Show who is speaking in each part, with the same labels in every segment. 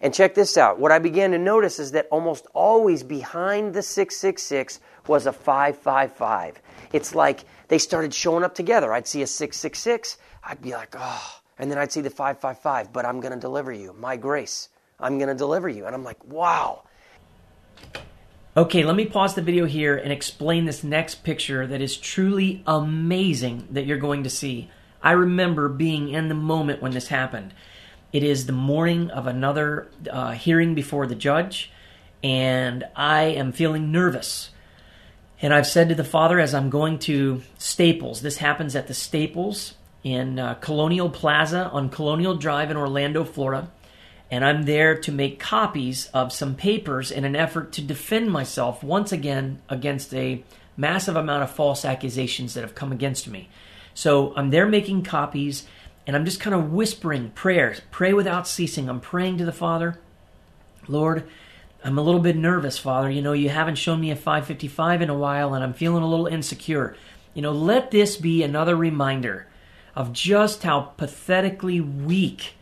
Speaker 1: And check this out. What I began to notice is that almost always behind the 666 was a 555. It's like they started showing up together. I'd see a 666, I'd be like, oh, and then I'd see the 555, but I'm going to deliver you. My grace. I'm going to deliver you. And I'm like, wow.
Speaker 2: Okay, let me pause the video here and explain this next picture that is truly amazing that you're going to see. I remember being in the moment when this happened. It is the morning of another uh, hearing before the judge, and I am feeling nervous. And I've said to the Father as I'm going to Staples, this happens at the Staples in uh, Colonial Plaza on Colonial Drive in Orlando, Florida. And I'm there to make copies of some papers in an effort to defend myself once again against a massive amount of false accusations that have come against me. So I'm there making copies and I'm just kind of whispering prayers, pray without ceasing. I'm praying to the Father, Lord, I'm a little bit nervous, Father. You know, you haven't shown me a 555 in a while and I'm feeling a little insecure. You know, let this be another reminder of just how pathetically weak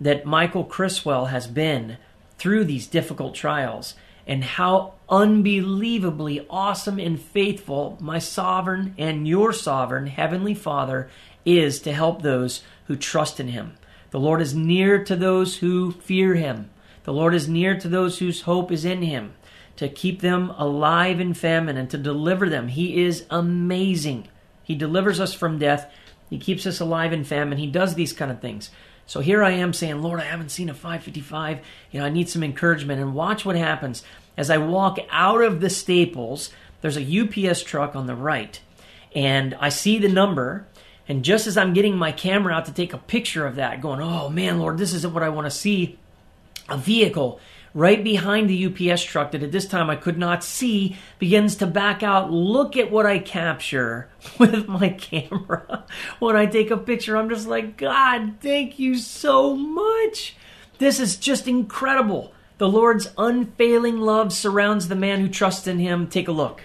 Speaker 2: that Michael Criswell has been through these difficult trials and how unbelievably awesome and faithful my sovereign and your sovereign heavenly Father is to help those who trust in him. The Lord is near to those who fear him. The Lord is near to those whose hope is in him, to keep them alive in famine and to deliver them. He is amazing. He delivers us from death he keeps us alive in famine. He does these kind of things. So here I am saying, Lord, I haven't seen a 555. You know, I need some encouragement. And watch what happens. As I walk out of the Staples, there's a UPS truck on the right. And I see the number. And just as I'm getting my camera out to take a picture of that, going, oh man, Lord, this isn't what I want to see, a vehicle right behind the UPS truck that at this time I could not see begins to back out. Look at what I capture with my camera. when I take a picture, I'm just like, God, thank you so much. This is just incredible. The Lord's unfailing love surrounds the man who trusts in him. Take a look.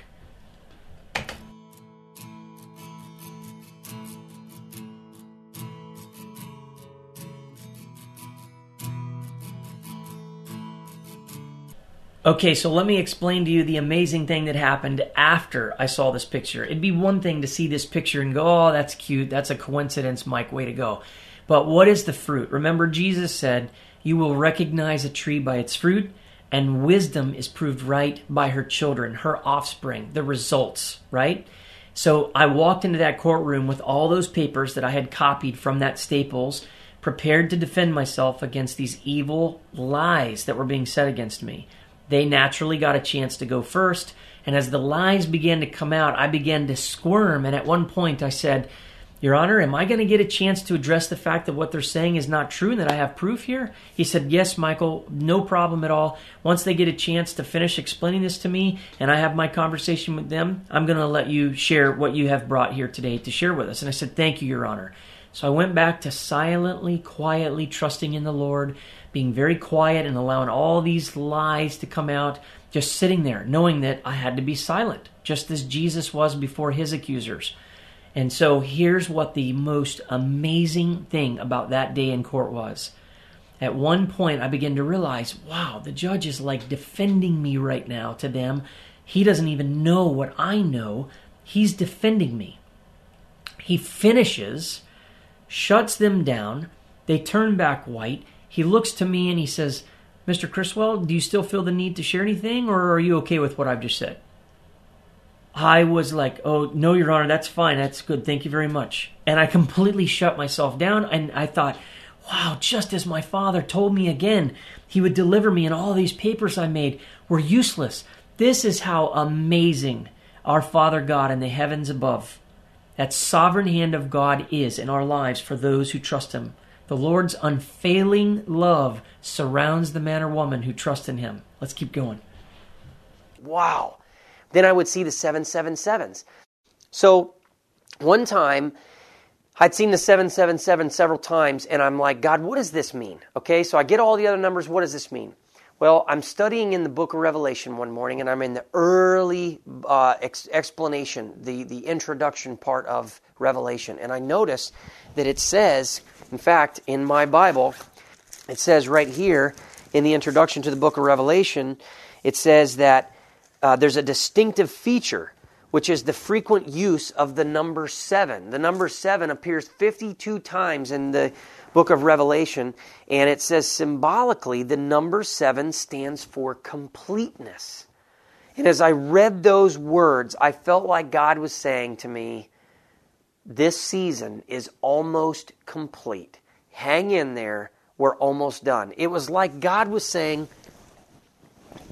Speaker 2: Okay, so let me explain to you the amazing thing that happened after I saw this picture. It'd be one thing to see this picture and go, oh, that's cute. That's a coincidence, Mike. Way to go. But what is the fruit? Remember, Jesus said, You will recognize a tree by its fruit, and wisdom is proved right by her children, her offspring, the results, right? So I walked into that courtroom with all those papers that I had copied from that Staples, prepared to defend myself against these evil lies that were being said against me they naturally got a chance to go first. And as the lies began to come out, I began to squirm. And at one point, I said, Your Honor, am I going to get a chance to address the fact that what they're saying is not true and that I have proof here? He said, Yes, Michael, no problem at all. Once they get a chance to finish explaining this to me and I have my conversation with them, I'm going to let you share what you have brought here today to share with us. And I said, Thank you, Your Honor. So I went back to silently, quietly trusting in the Lord being very quiet and allowing all these lies to come out, just sitting there, knowing that I had to be silent, just as Jesus was before his accusers. And so here's what the most amazing thing about that day in court was. At one point, I began to realize, wow, the judge is like defending me right now to them. He doesn't even know what I know. He's defending me. He finishes, shuts them down. They turn back white. He looks to me and he says, Mr. Criswell, do you still feel the need to share anything, or are you okay with what I've just said? I was like, oh, no, Your Honor, that's fine. That's good. Thank you very much. And I completely shut myself down. And I thought, wow, just as my father told me again, he would deliver me, and all these papers I made were useless. This is how amazing our Father God in the heavens above, that sovereign hand of God is in our lives for those who trust Him. The Lord's unfailing love surrounds the man or woman who trusts in Him. Let's keep going.
Speaker 1: Wow. Then I would see the 777s. So one time, I'd seen the 777 several times, and I'm like, God, what does this mean? Okay, so I get all the other numbers. What does this mean? Well, I'm studying in the book of Revelation one morning, and I'm in the early uh, ex- explanation, the, the introduction part of Revelation. And I notice that it says in fact, in my Bible, it says right here in the introduction to the book of Revelation, it says that uh, there's a distinctive feature, which is the frequent use of the number seven. The number seven appears 52 times in the book of Revelation, and it says symbolically the number seven stands for completeness. And as I read those words, I felt like God was saying to me, This season is almost complete. Hang in there. We're almost done. It was like God was saying,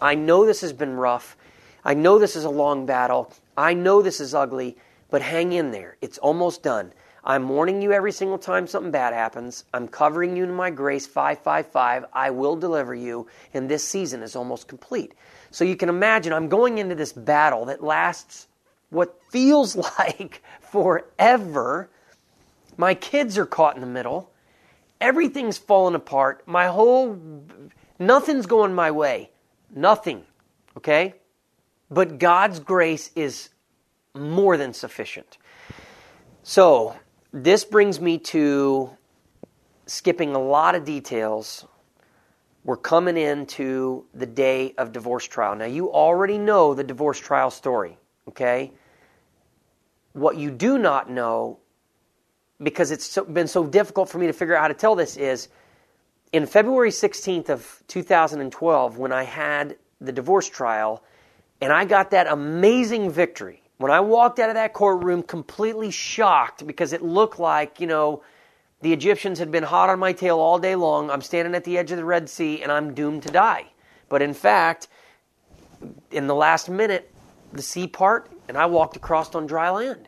Speaker 1: I know this has been rough. I know this is a long battle. I know this is ugly, but hang in there. It's almost done. I'm warning you every single time something bad happens. I'm covering you in my grace 555. I will deliver you, and this season is almost complete. So you can imagine I'm going into this battle that lasts what feels like forever. My kids are caught in the middle. Everything's falling apart. My whole nothing's going my way. Nothing. Okay? But God's grace is more than sufficient. So, this brings me to skipping a lot of details. We're coming into the day of divorce trial. Now, you already know the divorce trial story, okay? What you do not know, because it's so, been so difficult for me to figure out how to tell this, is in February 16th of 2012, when I had the divorce trial, and I got that amazing victory when I walked out of that courtroom completely shocked because it looked like, you know, the Egyptians had been hot on my tail all day long. I'm standing at the edge of the Red Sea and I'm doomed to die. But in fact, in the last minute, the sea part and I walked across on dry land.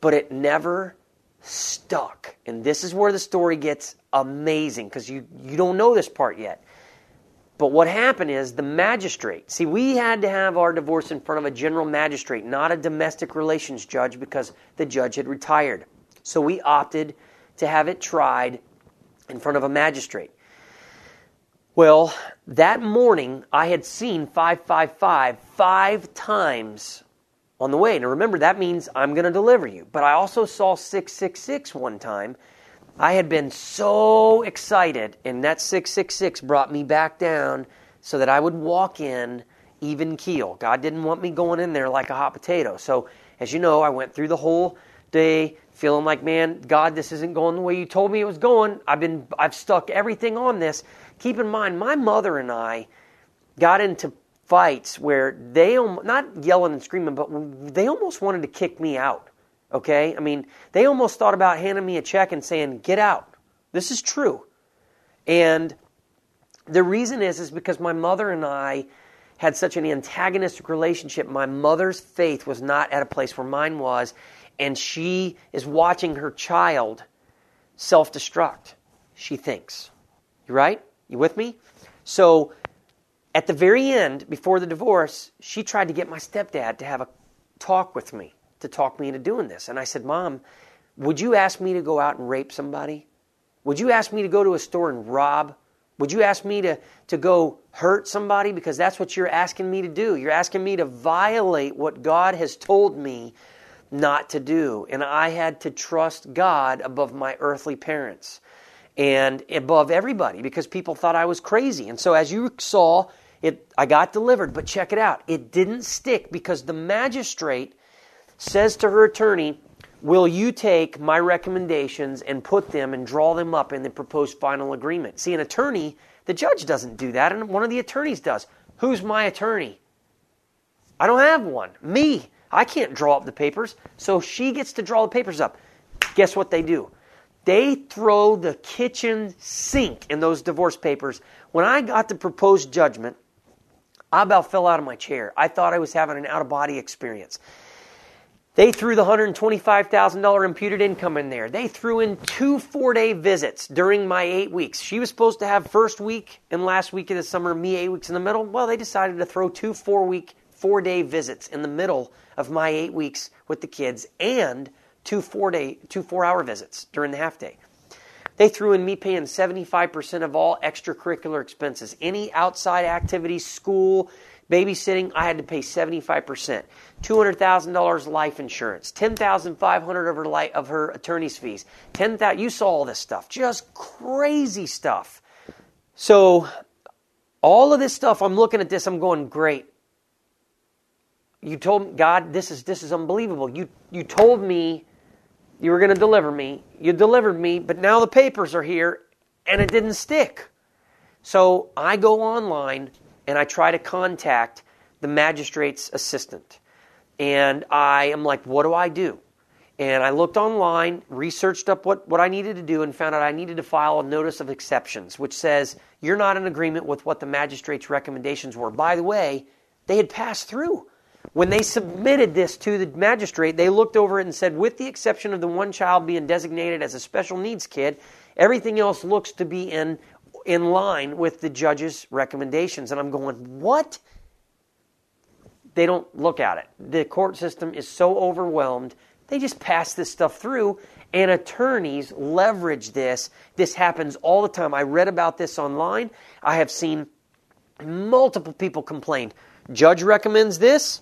Speaker 1: But it never stuck. And this is where the story gets amazing because you, you don't know this part yet. But what happened is the magistrate, see, we had to have our divorce in front of a general magistrate, not a domestic relations judge, because the judge had retired. So we opted to have it tried in front of a magistrate. Well, that morning I had seen 555 five times on the way. Now remember, that means I'm going to deliver you. But I also saw 666 one time I had been so excited, and that 666 brought me back down so that I would walk in even keel. God didn't want me going in there like a hot potato. So, as you know, I went through the whole day feeling like, man, God, this isn't going the way you told me it was going. I've been, I've stuck everything on this. Keep in mind, my mother and I got into fights where they, not yelling and screaming, but they almost wanted to kick me out. Okay? I mean, they almost thought about handing me a check and saying, get out. This is true. And the reason is, is because my mother and I had such an antagonistic relationship. My mother's faith was not at a place where mine was, and she is watching her child self destruct, she thinks. You right? You with me? So at the very end, before the divorce, she tried to get my stepdad to have a talk with me to talk me into doing this. And I said, Mom, would you ask me to go out and rape somebody? Would you ask me to go to a store and rob? Would you ask me to, to go hurt somebody? Because that's what you're asking me to do. You're asking me to violate what God has told me not to do. And I had to trust God above my earthly parents and above everybody because people thought I was crazy. And so, as you saw, it, I got delivered. But check it out. It didn't stick because the magistrate says to her attorney, Will you take my recommendations and put them and draw them up in the proposed final agreement? See, an attorney, the judge doesn't do that, and one of the attorneys does. Who's my attorney? I don't have one. Me. I can't draw up the papers. So she gets to draw the papers up. Guess what they do? They throw the kitchen sink in those divorce papers. When I got the proposed judgment, I about fell out of my chair. I thought I was having an out of body experience. They threw the $125,000 imputed income in there. They threw in two four day visits during my eight weeks. She was supposed to have first week and last week of the summer, me eight weeks in the middle. Well, they decided to throw two four week, four day visits in the middle of my eight weeks with the kids and two four day, two four hour visits during the half day. They threw in me paying 75% of all extracurricular expenses, any outside activities, school, babysitting, I had to pay 75%. $200,000 life insurance, 10500 of her li- of her attorney's fees. 10,000 you saw all this stuff. Just crazy stuff. So, all of this stuff, I'm looking at this, I'm going, great. You told God, this is this is unbelievable. You you told me you were going to deliver me. You delivered me, but now the papers are here and it didn't stick. So I go online and I try to contact the magistrate's assistant. And I am like, what do I do? And I looked online, researched up what, what I needed to do, and found out I needed to file a notice of exceptions, which says you're not in agreement with what the magistrate's recommendations were. By the way, they had passed through. When they submitted this to the magistrate, they looked over it and said, with the exception of the one child being designated as a special needs kid, everything else looks to be in, in line with the judge's recommendations. And I'm going, what? They don't look at it. The court system is so overwhelmed they just pass this stuff through, and attorneys leverage this. This happens all the time. I read about this online. I have seen multiple people complain. Judge recommends this,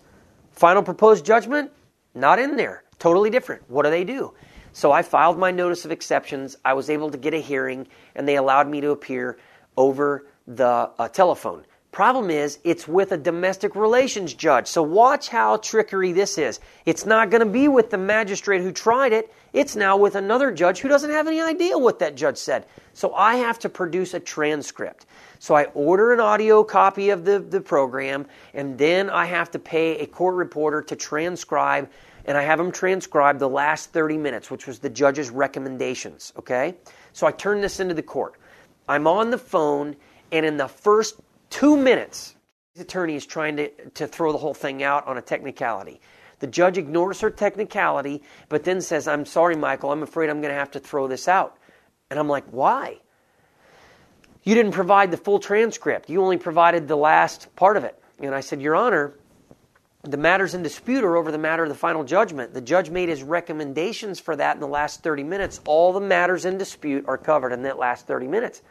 Speaker 1: final proposed judgment, not in there. Totally different. What do they do? So I filed my notice of exceptions. I was able to get a hearing, and they allowed me to appear over the uh, telephone. Problem is, it's with a domestic relations judge. So watch how trickery this is. It's not going to be with the magistrate who tried it. It's now with another judge who doesn't have any idea what that judge said. So I have to produce a transcript. So I order an audio copy of the, the program, and then I have to pay a court reporter to transcribe, and I have them transcribe the last 30 minutes, which was the judge's recommendations. Okay? So I turn this into the court. I'm on the phone, and in the first Two minutes. His attorney is trying to, to throw the whole thing out on a technicality. The judge ignores her technicality, but then says, I'm sorry, Michael, I'm afraid I'm going to have to throw this out. And I'm like, why? You didn't provide the full transcript. You only provided the last part of it. And I said, Your Honor, the matters in dispute are over the matter of the final judgment. The judge made his recommendations for that in the last 30 minutes. All the matters in dispute are covered in that last 30 minutes.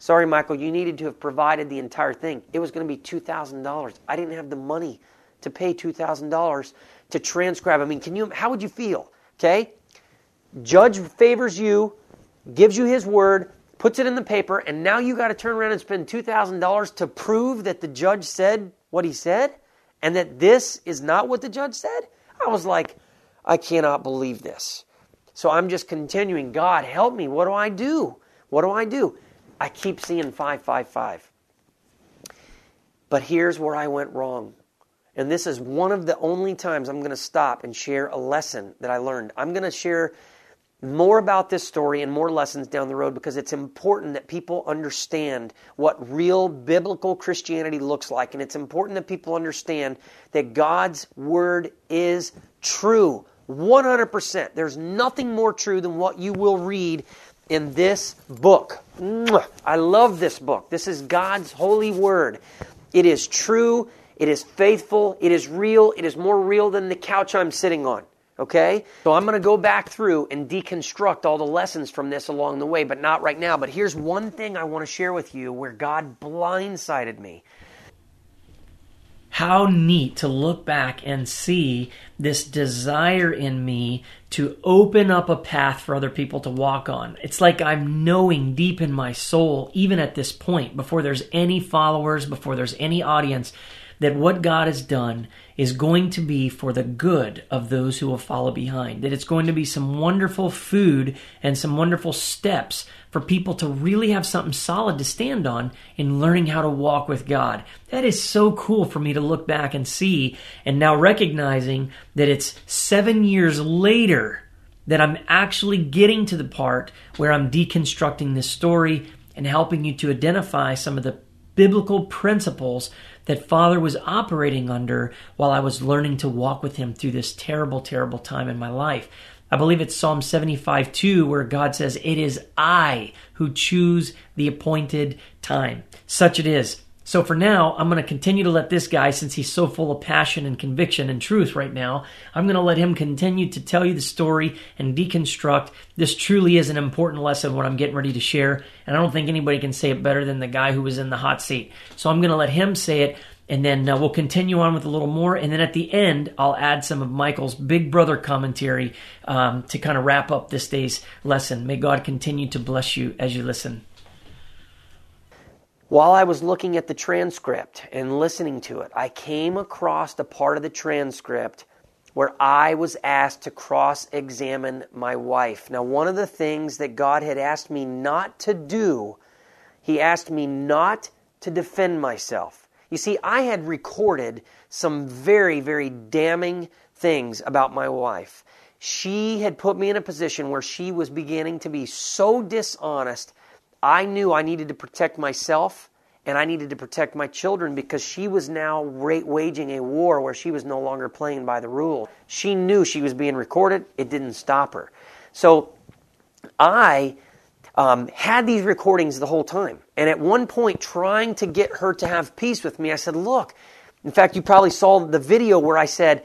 Speaker 1: Sorry, Michael, you needed to have provided the entire thing. It was going to be $2,000. I didn't have the money to pay $2,000 to transcribe. I mean, can you, how would you feel? Okay? Judge favors you, gives you his word, puts it in the paper, and now you got to turn around and spend $2,000 to prove that the judge said what he said and that this is not what the judge said? I was like, I cannot believe this. So I'm just continuing, God, help me. What do I do? What do I do? I keep seeing 555. But here's where I went wrong. And this is one of the only times I'm going to stop and share a lesson that I learned. I'm going to share more about this story and more lessons down the road because it's important that people understand what real biblical Christianity looks like. And it's important that people understand that God's word is true. 100%. There's nothing more true than what you will read in this book. I love this book. This is God's holy word. It is true, it is faithful, it is real, it is more real than the couch I'm sitting on. Okay? So I'm going to go back through and deconstruct all the lessons from this along the way, but not right now. But here's one thing I want to share with you where God blindsided me
Speaker 2: how neat to look back and see this desire in me to open up a path for other people to walk on. It's like I'm knowing deep in my soul, even at this point, before there's any followers, before there's any audience, that what God has done is going to be for the good of those who will follow behind. That it's going to be some wonderful food and some wonderful steps for people to really have something solid to stand on in learning how to walk with God. That is so cool for me to look back and see, and now recognizing that it's seven years later that I'm actually getting to the part where I'm deconstructing this story and helping you to identify some of the biblical principles that Father was operating under while I was learning to walk with Him through this terrible, terrible time in my life. I believe it's Psalm 75 2, where God says, It is I who choose the appointed time. Such it is. So for now, I'm going to continue to let this guy, since he's so full of passion and conviction and truth right now, I'm going to let him continue to tell you the story and deconstruct. This truly is an important lesson, what I'm getting ready to share. And I don't think anybody can say it better than the guy who was in the hot seat. So I'm going to let him say it and then uh, we'll continue on with a little more. And then at the end, I'll add some of Michael's Big Brother commentary um, to kind of wrap up this day's lesson. May God continue to bless you as you listen.
Speaker 1: While I was looking at the transcript and listening to it, I came across the part of the transcript where I was asked to cross examine my wife. Now, one of the things that God had asked me not to do, He asked me not to defend myself. You see, I had recorded some very, very damning things about my wife. She had put me in a position where she was beginning to be so dishonest I knew I needed to protect myself and I needed to protect my children because she was now waging a war where she was no longer playing by the rules. She knew she was being recorded, it didn't stop her. So I um, had these recordings the whole time. And at one point, trying to get her to have peace with me, I said, Look, in fact, you probably saw the video where I said,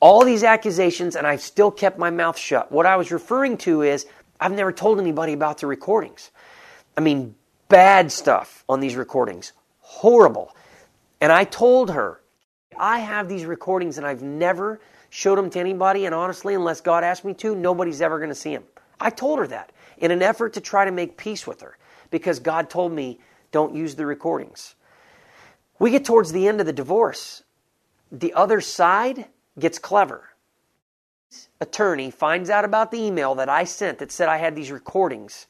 Speaker 1: all these accusations, and I've still kept my mouth shut. What I was referring to is I've never told anybody about the recordings. I mean, bad stuff on these recordings. Horrible. And I told her, I have these recordings and I've never showed them to anybody. And honestly, unless God asked me to, nobody's ever going to see them. I told her that in an effort to try to make peace with her because God told me, don't use the recordings. We get towards the end of the divorce. The other side gets clever. Attorney finds out about the email that I sent that said I had these recordings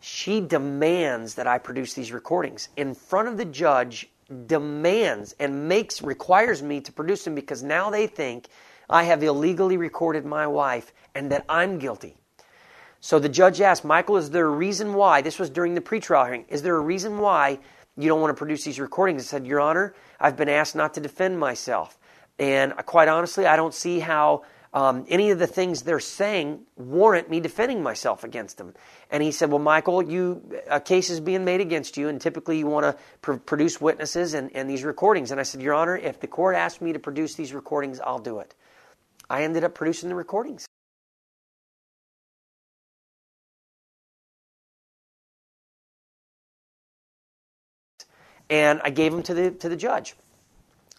Speaker 1: she demands that I produce these recordings in front of the judge, demands and makes requires me to produce them because now they think I have illegally recorded my wife and that I'm guilty. So the judge asked, Michael, is there a reason why? This was during the pretrial hearing. Is there a reason why you don't want to produce these recordings? I said, Your Honor, I've been asked not to defend myself. And quite honestly, I don't see how um, any of the things they're saying warrant me defending myself against them. And he said, Well, Michael, you, a case is being made against you, and typically you want to pr- produce witnesses and, and these recordings. And I said, Your Honor, if the court asks me to produce these recordings, I'll do it. I ended up producing the recordings. And I gave them to the, to the judge.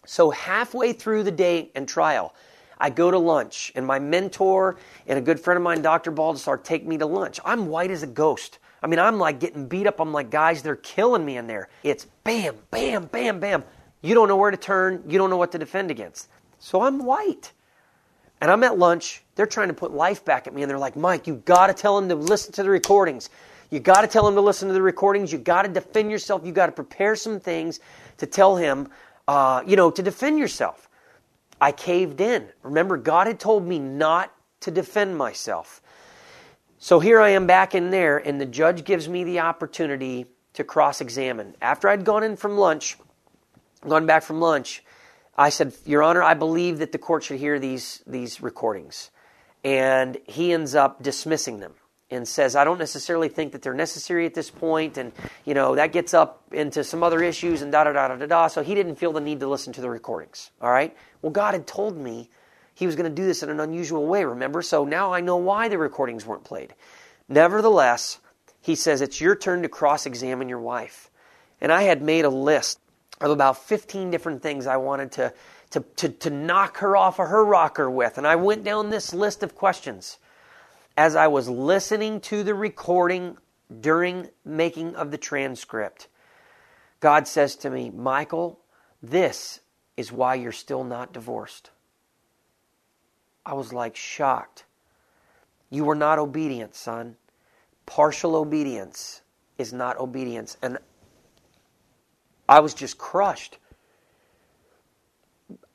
Speaker 1: So, halfway through the day and trial, I go to lunch, and my mentor and a good friend of mine, Dr. Baldassar, take me to lunch. I'm white as a ghost. I mean, I'm like getting beat up. I'm like, guys, they're killing me in there. It's bam, bam, bam, bam. You don't know where to turn. You don't know what to defend against. So I'm white. And I'm at lunch. They're trying to put life back at me, and they're like, Mike, you got to tell him to listen to the recordings. You got to tell him to listen to the recordings. You got to defend yourself. You got to prepare some things to tell him, uh, you know, to defend yourself. I caved in. Remember, God had told me not to defend myself. So here I am back in there, and the judge gives me the opportunity to cross examine. After I'd gone in from lunch, gone back from lunch, I said, Your Honor, I believe that the court should hear these, these recordings. And he ends up dismissing them and says, I don't necessarily think that they're necessary at this point." point, and you know that gets up into some other issues and da da da da da da. So he didn't feel the need to listen to the recordings. All right. Well, God had told me He was going to do this in an unusual way. Remember, so now I know why the recordings weren't played. Nevertheless, He says it's your turn to cross-examine your wife, and I had made a list of about 15 different things I wanted to to to, to knock her off of her rocker with, and I went down this list of questions as I was listening to the recording during making of the transcript, God says to me, Michael, this is why you're still not divorced. I was like shocked. You were not obedient, son. Partial obedience is not obedience. And I was just crushed.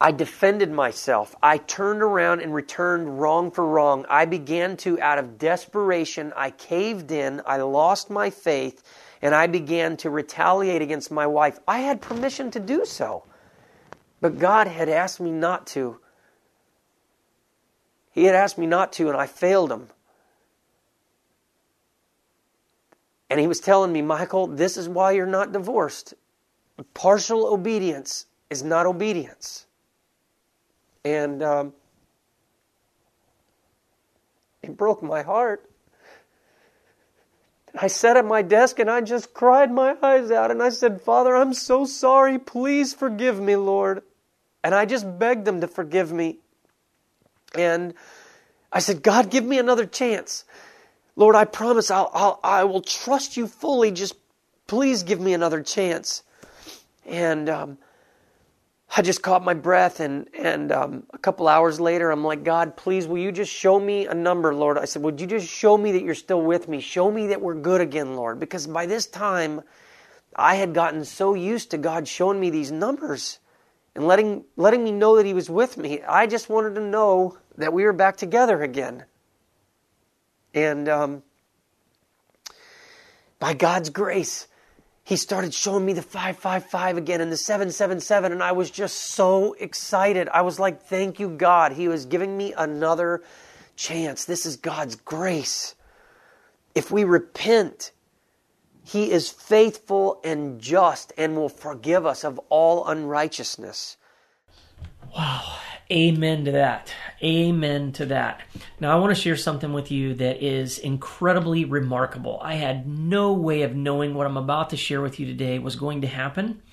Speaker 1: I defended myself. I turned around and returned wrong for wrong. I began to, out of desperation, I caved in, I lost my faith, and I began to retaliate against my wife. I had permission to do so, but God had asked me not to. He had asked me not to, and I failed him. And he was telling me, Michael, this is why you're not divorced. Partial obedience is not obedience. And um, it broke my heart. I sat at my desk and I just cried my eyes out and I said, Father, I'm so sorry. Please forgive me, Lord. And I just begged them to forgive me. And I said, God, give me another chance. Lord, I promise I'll, I'll, I will trust you fully. Just please give me another chance. And um, I just caught my breath, and and um, a couple hours later, I'm like, God, please, will you just show me a number, Lord? I said, would you just show me that you're still with me? Show me that we're good again, Lord, because by this time, I had gotten so used to God showing me these numbers and letting letting me know that He was with me. I just wanted to know that we were back together again. And um, by God's grace, he started showing me the 555 again and the 777 and I was just so excited. I was like, "Thank you God. He was giving me another chance. This is God's grace. If we repent, he is faithful and just and will forgive us of all unrighteousness."
Speaker 2: Wow. Amen to that. Amen to that. Now, I want to share something with you that is incredibly remarkable. I had no way of knowing what I'm about to share with you today was going to happen.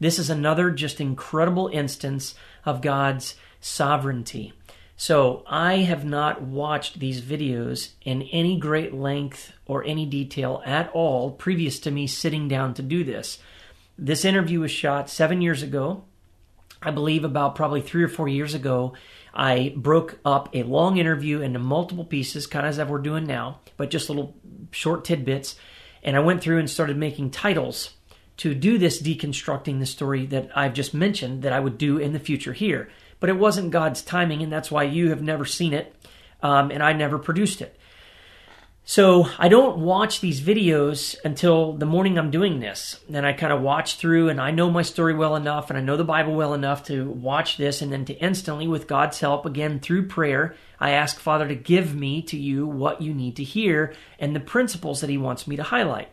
Speaker 2: This is another just incredible instance of God's sovereignty. So, I have not watched these videos in any great length or any detail at all previous to me sitting down to do this. This interview was shot seven years ago I believe about probably three or four years ago, I broke up a long interview into multiple pieces, kind of as we're doing now, but just little short tidbits. And I went through and started making titles to do this deconstructing the story that I've just mentioned that I would do in the future here. But it wasn't God's timing, and that's why you have never seen it, um, and I never produced it. So I don't watch these videos until the morning I'm doing this. Then I kind of watch through and I know my story well enough and I know the Bible well enough to watch this and then to instantly, with God's help, again through prayer, I ask Father to give me to you what you need to hear and the principles that He wants me to highlight.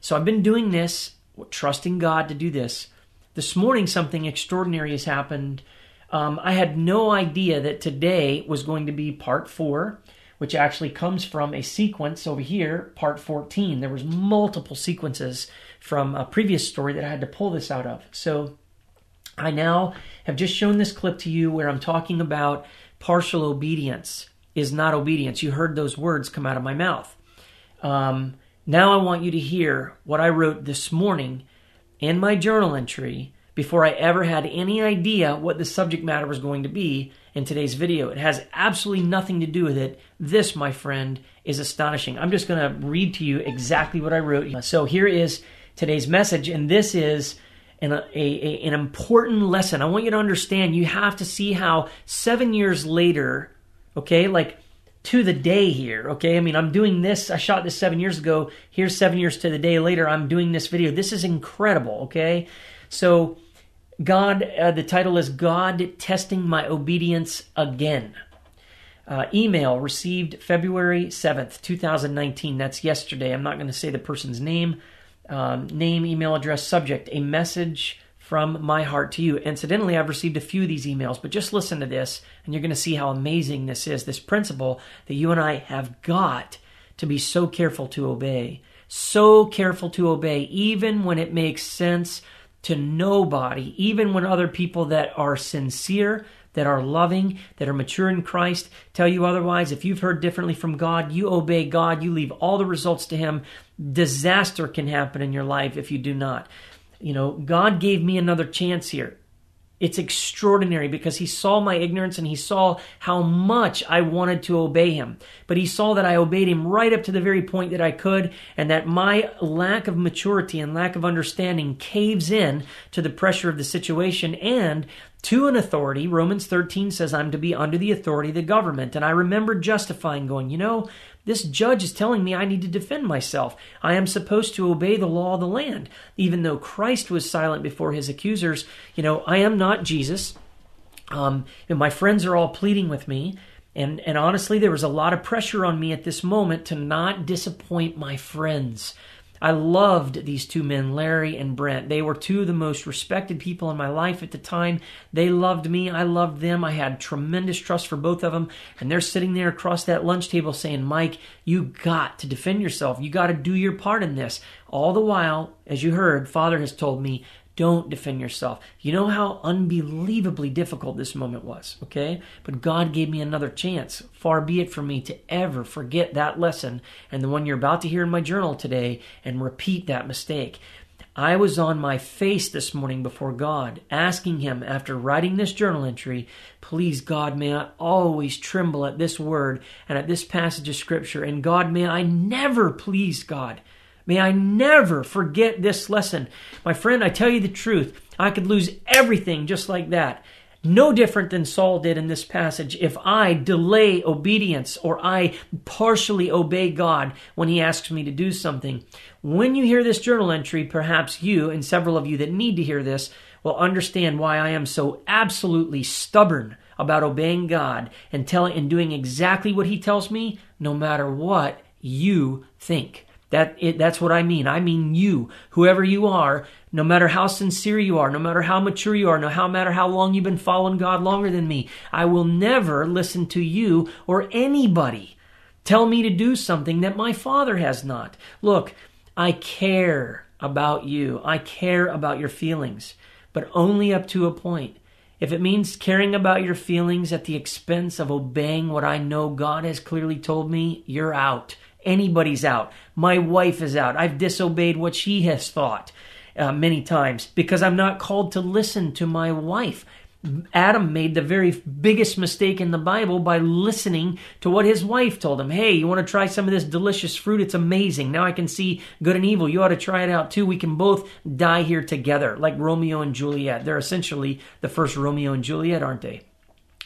Speaker 2: So I've been doing this, trusting God to do this. This morning, something extraordinary has happened. Um, I had no idea that today was going to be part four which actually comes from a sequence over here, part 14. There was multiple sequences from a previous story that I had to pull this out of. So I now have just shown this clip to you where I'm talking about partial obedience is not obedience. You heard those words come out of my mouth. Um, now I want you to hear what I wrote this morning in my journal entry before I ever had any idea what the subject matter was going to be in today's video. It has absolutely nothing to do with it. This, my friend, is astonishing. I'm just going to read to you exactly what I wrote. So here is today's message, and this is an, a, a, an important lesson. I want you to understand you have to see how seven years later, okay, like to the day here, okay? I mean, I'm doing this, I shot this seven years ago. Here's seven years to the day later, I'm doing this video. This is incredible, okay? So, God, uh, the title is God Testing My Obedience Again. Uh, email received February 7th, 2019. That's yesterday. I'm not going to say the person's name. Um, name, email address, subject, a message from my heart to you. Incidentally, I've received a few of these emails, but just listen to this and you're going to see how amazing this is. This principle that you and I have got to be so careful to obey. So careful to obey, even when it makes sense to nobody, even when other people that are sincere, that are loving, that are mature in Christ tell you otherwise. If you've heard differently from God, you obey God, you leave all the results to Him. Disaster can happen in your life if you do not. You know, God gave me another chance here. It's extraordinary because he saw my ignorance and he saw how much I wanted to obey him. But he saw that I obeyed him right up to the very point that I could, and that my lack of maturity and lack of understanding caves in to the pressure of the situation and to an authority. Romans 13 says I'm to be under the authority of the government. And I remember justifying, going, you know, this judge is telling me I need to defend myself. I am supposed to obey the law of the land. Even though Christ was silent before his accusers, you know, I am not Jesus. Um, my friends are all pleading with me. And, and honestly, there was a lot of pressure on me at this moment to not disappoint my friends. I loved these two men, Larry and Brent. They were two of the most respected people in my life at the time. They loved me. I loved them. I had tremendous trust for both of them. And they're sitting there across that lunch table saying, Mike, you got to defend yourself. You got to do your part in this. All the while, as you heard, Father has told me, Don't defend yourself. You know how unbelievably difficult this moment was, okay? But God gave me another chance. Far be it from me to ever forget that lesson and the one you're about to hear in my journal today and repeat that mistake. I was on my face this morning before God, asking Him after writing this journal entry, please, God, may I always tremble at this word and at this passage of Scripture. And God, may I never, please, God, May I never forget this lesson. My friend, I tell you the truth, I could lose everything just like that. No different than Saul did in this passage if I delay obedience or I partially obey God when He asks me to do something. When you hear this journal entry, perhaps you and several of you that need to hear this will understand why I am so absolutely stubborn about obeying God and telling and doing exactly what He tells me, no matter what you think. That it, that's what I mean. I mean you, whoever you are, no matter how sincere you are, no matter how mature you are, no how matter how long you've been following God longer than me, I will never listen to you or anybody tell me to do something that my Father has not. Look, I care about you. I care about your feelings, but only up to a point. If it means caring about your feelings at the expense of obeying what I know God has clearly told me, you're out anybody's out. My wife is out. I've disobeyed what she has thought uh, many times because I'm not called to listen to my wife. Adam made the very biggest mistake in the Bible by listening to what his wife told him. Hey, you want to try some of this delicious fruit? It's amazing. Now I can see good and evil. You ought to try it out too. We can both die here together, like Romeo and Juliet. They're essentially the first Romeo and Juliet, aren't they?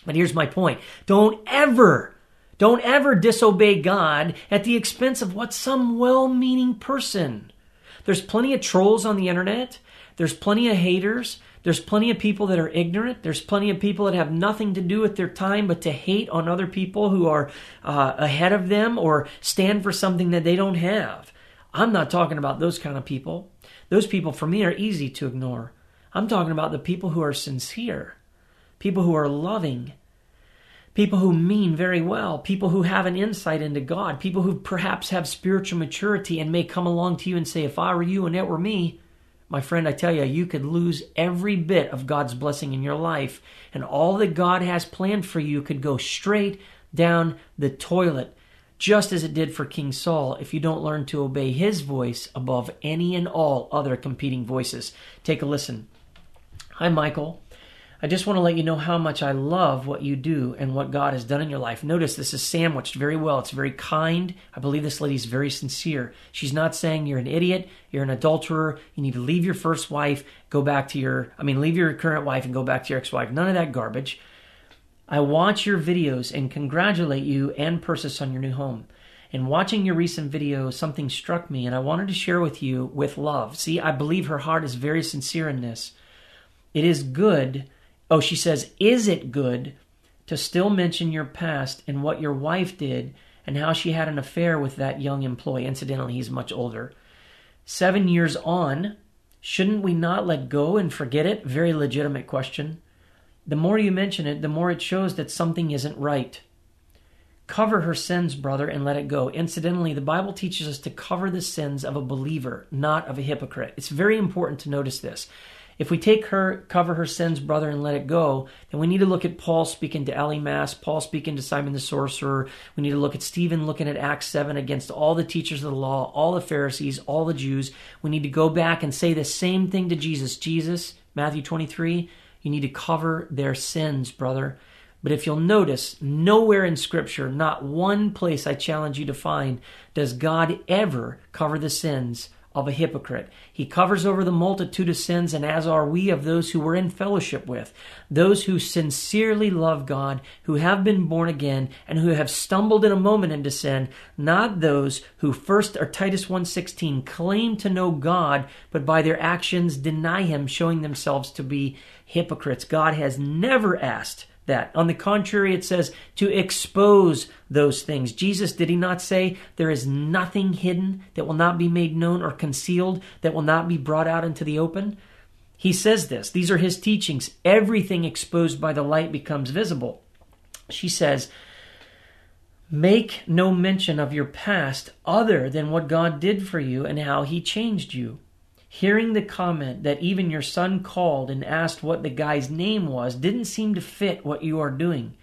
Speaker 2: But here's my point don't ever don't ever disobey God at the expense of what some well meaning person. There's plenty of trolls on the internet. There's plenty of haters. There's plenty of people that are ignorant. There's plenty of people that have nothing to do with their time but to hate on other people who are uh, ahead of them or stand for something that they don't have. I'm not talking about those kind of people. Those people, for me, are easy to ignore. I'm talking about the people who are sincere, people who are loving, people who mean very well, people who have an insight into God, people who perhaps have spiritual maturity and may come along to you and say, If I were you and it were me, my friend, I tell you, you could lose every bit of God's blessing in your life, and all that God has planned for you could go straight down the toilet, just as it did for King Saul if you don't learn to obey his voice above any and all other competing voices. Take a listen. Hi, Michael. I just want to let you know how much I love what you do and what God has done in your life. Notice this is sandwiched very well. It's very kind. I believe this lady is very sincere. She's not saying you're an idiot, you're an adulterer, you need to leave your first wife, go back to your, I mean, leave your current wife and go back to your ex wife. None of that garbage. I watch your videos and congratulate you and Persis on your new home. In watching your recent video, something struck me and I wanted to share with you with love. See, I believe her heart is very sincere in this. It is good Oh, she says, Is it good to still mention your past and what your wife did and how she had an affair with that young employee? Incidentally, he's much older. Seven years on, shouldn't we not let go and forget it? Very legitimate question. The more you mention it, the more it shows that something isn't right. Cover her sins, brother, and let it go. Incidentally, the Bible teaches us to cover the sins of a believer, not of a hypocrite. It's very important to notice this. If we take her, cover her sins, brother, and let it go, then we need to look at Paul speaking to Elymas, Paul speaking to Simon the sorcerer. We need to look at Stephen looking at Acts 7 against all the teachers of the law, all the Pharisees, all the Jews. We need to go back and say the same thing to Jesus. Jesus, Matthew 23, you need to cover their sins, brother. But if you'll notice, nowhere in Scripture, not one place I challenge you to find, does God ever cover the sins of a hypocrite. He covers over the multitude of sins, and as are we of those who we're in fellowship with, those who sincerely love God, who have been born again, and who have stumbled in a moment into sin, not those who first or Titus 1:16 claim to know God, but by their actions deny him, showing themselves to be hypocrites. God has never asked that. On the contrary, it says to expose those things. Jesus, did he not say, There is nothing hidden that will not be made known or concealed that will not be brought out into the open? He says this. These are his teachings. Everything exposed by the light becomes visible. She says, Make no mention of your past other than what God did for you and how he changed you. Hearing the comment that even your son called and asked what the guy's name was didn't seem to fit what you are doing.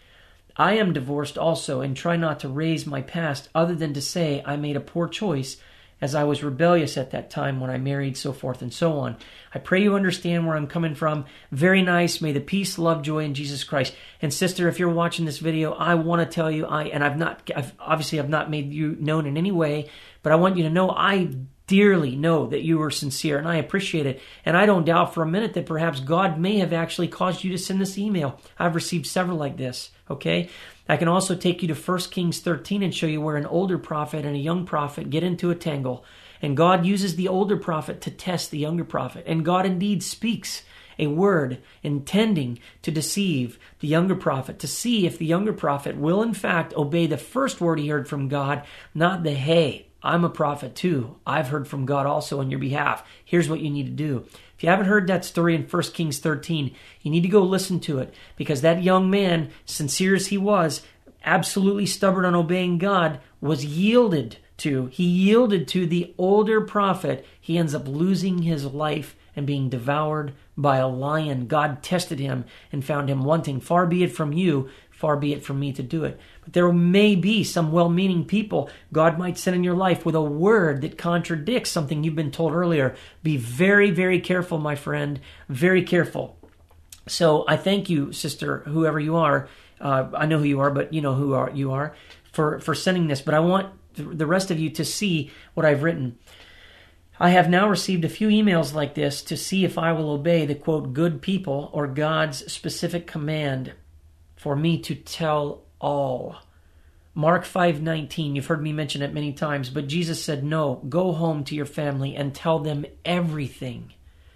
Speaker 2: I am divorced also and try not to raise my past other than to say I made a poor choice as I was rebellious at that time when I married, so forth and so on. I pray you understand where I'm coming from. Very nice. May the peace, love, joy in Jesus Christ. And sister, if you're watching this video, I want to tell you, I and I've not, I've, obviously, I've not made you known in any way, but I want you to know I dearly know that you were sincere and I appreciate it. And I don't doubt for a minute that perhaps God may have actually caused you to send this email. I've received several like this, okay? I can also take you to 1 Kings 13 and show you where an older prophet and a young prophet get into a tangle. And God uses the older prophet to test the younger prophet. And God indeed speaks a word intending to deceive the younger prophet, to see if the younger prophet will in fact obey the first word he heard from God, not the hey, I'm a prophet too. I've heard from God also on your behalf. Here's what you need to do. If you haven't heard that story in 1 Kings 13, you need to go listen to it because that young man, sincere as he was, absolutely stubborn on obeying God, was yielded to. He yielded to the older prophet. He ends up losing his life and being devoured by a lion. God tested him and found him wanting. Far be it from you Far be it from me to do it. There may be some well meaning people God might send in your life with a word that contradicts something you've been told earlier. Be very, very careful, my friend. Very careful. So I thank you, sister, whoever you are. Uh, I know who you are, but you know who are, you are for, for sending this. But I want the rest of you to see what I've written. I have now received a few emails like this to see if I will obey the quote good people or God's specific command for me to tell all. Mark 5:19, you've heard me mention it many times, but Jesus said, "No, go home to your family and tell them everything."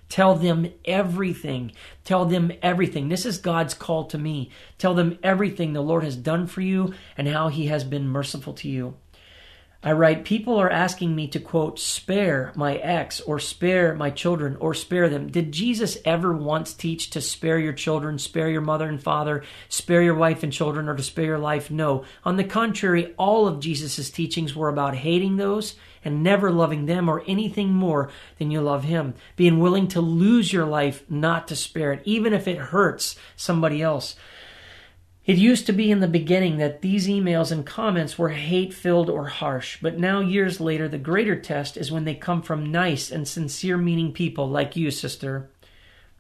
Speaker 2: Tell them everything. Tell them everything. This is God's call to me. Tell them everything the Lord has done for you and how he has been merciful to you. I write, people are asking me to quote, spare my ex or spare my children or spare them. Did Jesus ever once teach to spare your children, spare your mother and father, spare your wife and children, or to spare your life? No. On the contrary, all of Jesus' teachings were about hating those and never loving them or anything more than you love him. Being willing to lose your life not to spare it, even if it hurts somebody else. It used to be in the beginning that these emails and comments were hate filled or harsh, but now, years later, the greater test is when they come from nice and sincere meaning people like you, sister.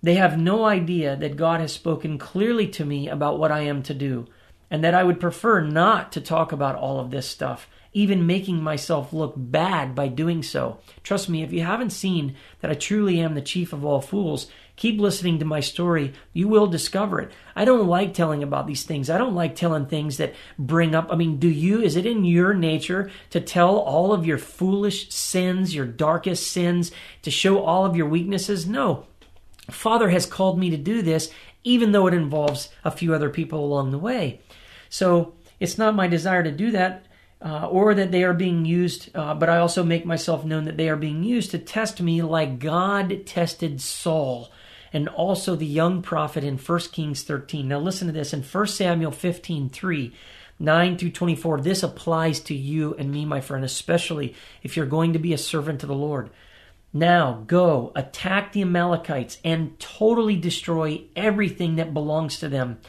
Speaker 2: They have no idea that God has spoken clearly to me about what I am to do, and that I would prefer not to talk about all of this stuff even making myself look bad by doing so. Trust me, if you haven't seen that I truly am the chief of all fools, keep listening to my story. You will discover it. I don't like telling about these things. I don't like telling things that bring up. I mean, do you? Is it in your nature to tell all of your foolish sins, your darkest sins, to show all of your weaknesses? No. Father has called me to do this, even though it involves a few other people along the way. So it's not my desire to do that uh, or that they are being used, uh, but I also make myself known that they are being used to test me like God tested Saul and also the young prophet in 1 Kings 13. Now listen to this in 1 Samuel 15 3. 9 through 24. This applies to you and me, my friend, especially if you're going to be a servant to the Lord. Now go, attack the Amalekites, and totally destroy everything that belongs to them.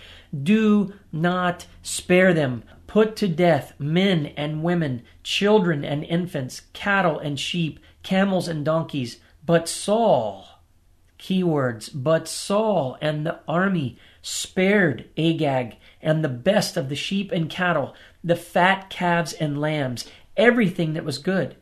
Speaker 2: Do not spare them. Put to death men and women, children and infants, cattle and sheep, camels and donkeys. But Saul, keywords, but Saul and the army spared Agag and the best of the sheep and cattle, the fat calves and lambs, everything that was good.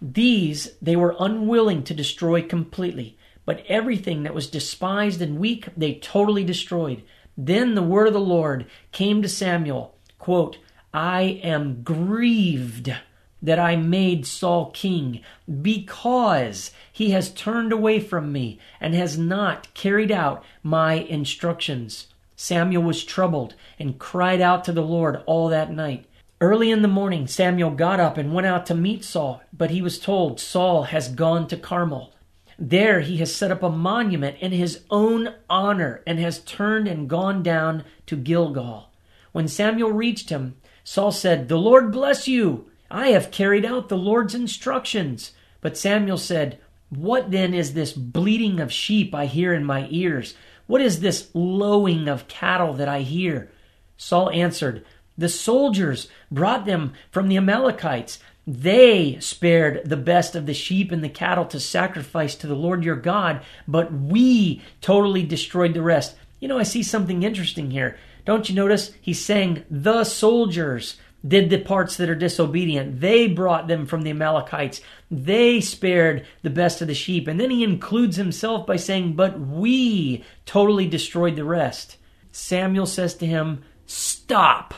Speaker 2: These they were unwilling to destroy completely, but everything that was despised and weak they totally destroyed. Then the word of the Lord came to Samuel, quote, I am grieved that I made Saul king because he has turned away from me and has not carried out my instructions. Samuel was troubled and cried out to the Lord all that night. Early in the morning, Samuel got up and went out to meet Saul, but he was told Saul has gone to Carmel. There he has set up a monument in his own honor and has turned and gone down to Gilgal. When Samuel reached him, Saul said, The Lord bless you. I have carried out the Lord's instructions. But Samuel said, What then is this bleating of sheep I hear in my ears? What is this lowing of cattle that I hear? Saul answered, The soldiers brought them from the Amalekites. They spared the best of the sheep and the cattle to sacrifice to the Lord your God, but we totally destroyed the rest. You know, I see something interesting here. Don't you notice? He's saying the soldiers did the parts that are disobedient. They brought them from the Amalekites. They spared the best of the sheep. And then he includes himself by saying, But we totally destroyed the rest. Samuel says to him, Stop.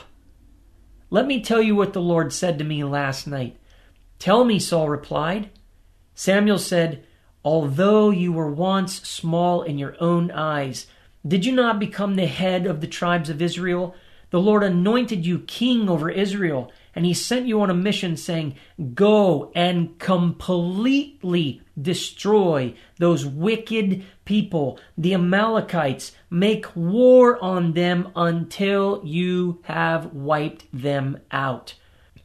Speaker 2: Let me tell you what the Lord said to me last night. Tell me, Saul replied. Samuel said, Although you were once small in your own eyes, did you not become the head of the tribes of Israel? The Lord anointed you king over Israel, and he sent you on a mission saying, Go and completely destroy those wicked people, the Amalekites. Make war on them until you have wiped them out.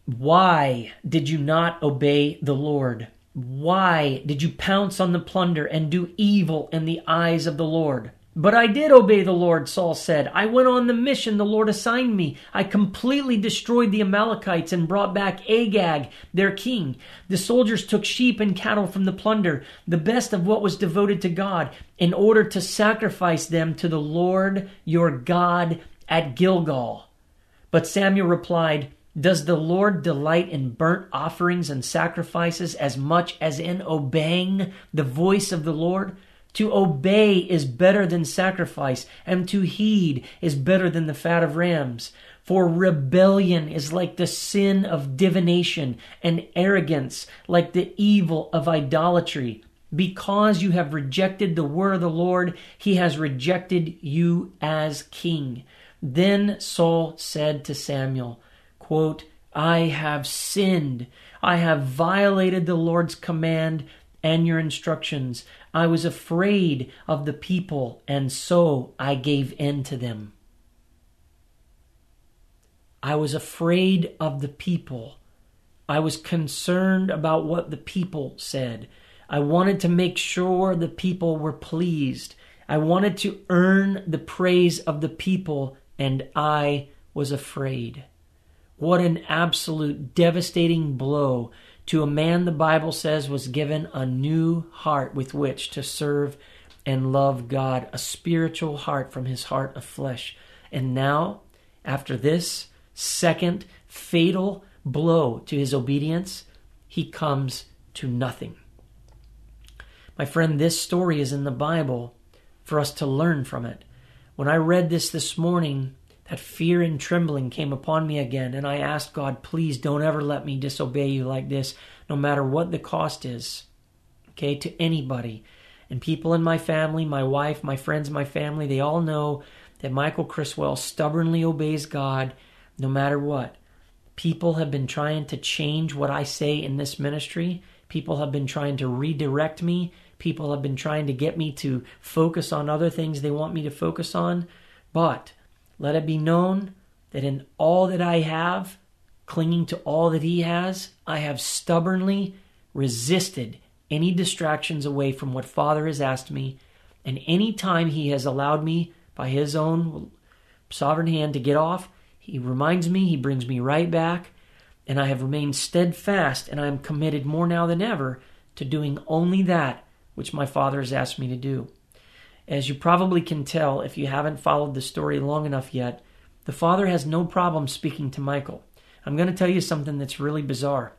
Speaker 2: Why did you not obey the Lord? Why did you pounce on the plunder and do evil in the eyes of the Lord? But I did obey the Lord, Saul said. I went on the mission the Lord assigned me. I completely destroyed the Amalekites and brought back Agag, their king. The soldiers took sheep and cattle from the plunder, the best of what was devoted to God, in order to sacrifice them to the Lord your God at Gilgal. But Samuel replied, Does the Lord delight in burnt offerings and sacrifices as much as in obeying the voice of the Lord? To obey is better than sacrifice, and to heed is better than the fat of rams. For rebellion is like the sin of divination, and arrogance like the evil of idolatry. Because you have rejected the word of the Lord, he has rejected you as king. Then Saul said to Samuel, quote, I have sinned. I have violated the Lord's command and your instructions. I was afraid of the people, and so I gave in to them. I was afraid of the people. I was concerned about what the people said. I wanted to make sure the people were pleased. I wanted to earn the praise of the people, and I was afraid. What an absolute devastating blow to a man the Bible says was given a new heart with which to serve and love God, a spiritual heart from his heart of flesh. And now, after this second fatal blow to his obedience, he comes to nothing. My friend, this story is in the Bible for us to learn from it. When I read this this morning, that fear and trembling came upon me again, and I asked God, please don't ever let me disobey you like this, no matter what the cost is, okay, to anybody. And people in my family, my wife, my friends, my family, they all know that Michael Criswell stubbornly obeys God no matter what. People have been trying to change what I say in this ministry. People have been trying to redirect me. People have been trying to get me to focus on other things they want me to focus on. But let it be known that in all that I have, clinging to all that He has, I have stubbornly resisted any distractions away from what Father has asked me. And any time He has allowed me by His own sovereign hand to get off, He reminds me, He brings me right back. And I have remained steadfast, and I am committed more now than ever to doing only that which my Father has asked me to do. As you probably can tell if you haven't followed the story long enough yet, the father has no problem speaking to Michael. I'm going to tell you something that's really bizarre.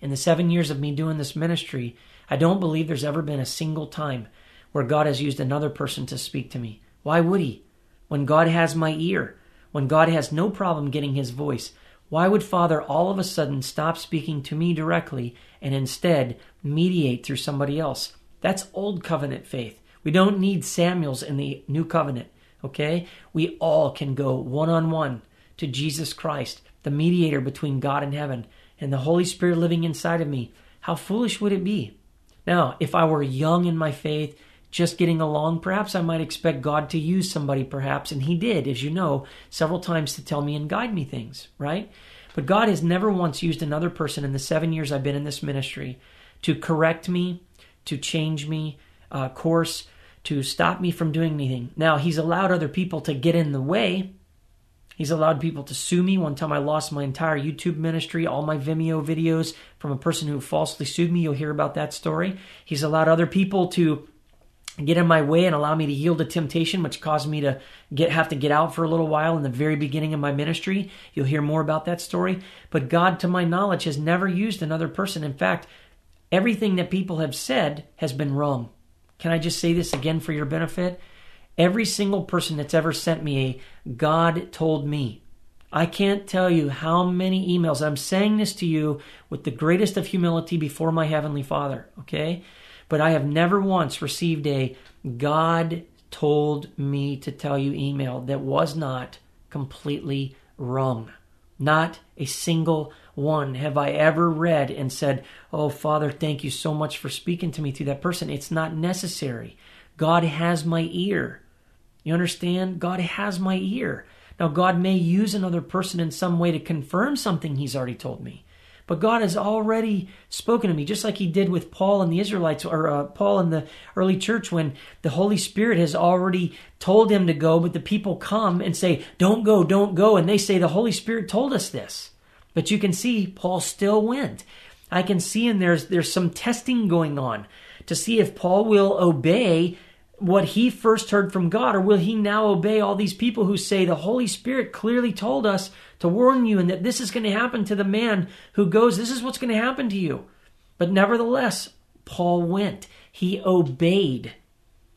Speaker 2: In the seven years of me doing this ministry, I don't believe there's ever been a single time where God has used another person to speak to me. Why would He? When God has my ear, when God has no problem getting His voice, why would Father all of a sudden stop speaking to me directly and instead mediate through somebody else? That's old covenant faith. We don't need Samuels in the new covenant, okay? We all can go one on one to Jesus Christ, the mediator between God and heaven, and the Holy Spirit living inside of me. How foolish would it be? Now, if I were young in my faith, just getting along, perhaps I might expect God to use somebody, perhaps, and He did, as you know, several times to tell me and guide me things, right? But God has never once used another person in the seven years I've been in this ministry to correct me, to change me uh, course, to stop me from doing anything. Now, he's allowed other people to get in the way. He's allowed people to sue me. One time I lost my entire YouTube ministry, all my Vimeo videos from a person who falsely sued me. You'll hear about that story. He's allowed other people to get in my way and allow me to yield to temptation, which caused me to get have to get out for a little while in the very beginning of my ministry. You'll hear more about that story. But God, to my knowledge, has never used another person. In fact, everything that people have said has been wrong. Can I just say this again for your benefit? Every single person that's ever sent me a God told me. I can't tell you how many emails. I'm saying this to you with the greatest of humility before my Heavenly Father, okay? But I have never once received a God told me to tell you email that was not completely wrong. Not a single one have I ever read and said, Oh, Father, thank you so much for speaking to me through that person. It's not necessary. God has my ear. You understand? God has my ear. Now, God may use another person in some way to confirm something He's already told me. But God has already spoken to me, just like He did with Paul and the Israelites, or uh, Paul and the early church, when the Holy Spirit has already told him to go, but the people come and say, Don't go, don't go. And they say, The Holy Spirit told us this. But you can see Paul still went. I can see, and there's there's some testing going on to see if Paul will obey what he first heard from God, or will he now obey all these people who say the Holy Spirit clearly told us to warn you and that this is going to happen to the man who goes, this is what's going to happen to you. But nevertheless, Paul went. He obeyed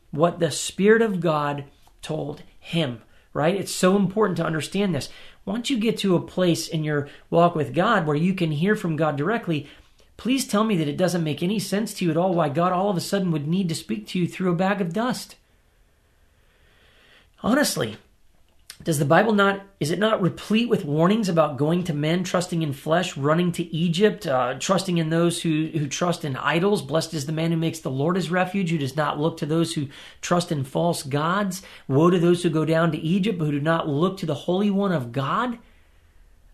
Speaker 2: what the Spirit of God told him, right? It's so important to understand this. Once you get to a place in your walk with God where you can hear from God directly, Please tell me that it doesn't make any sense to you at all why God all of a sudden would need to speak to you through a bag of dust. Honestly, does the Bible not, is it not replete with warnings about going to men, trusting in flesh, running to Egypt, uh, trusting in those who, who trust in idols? Blessed is the man who makes the Lord his refuge, who does not look to those who trust in false gods. Woe to those who go down to Egypt, but who do not look to the Holy One of God.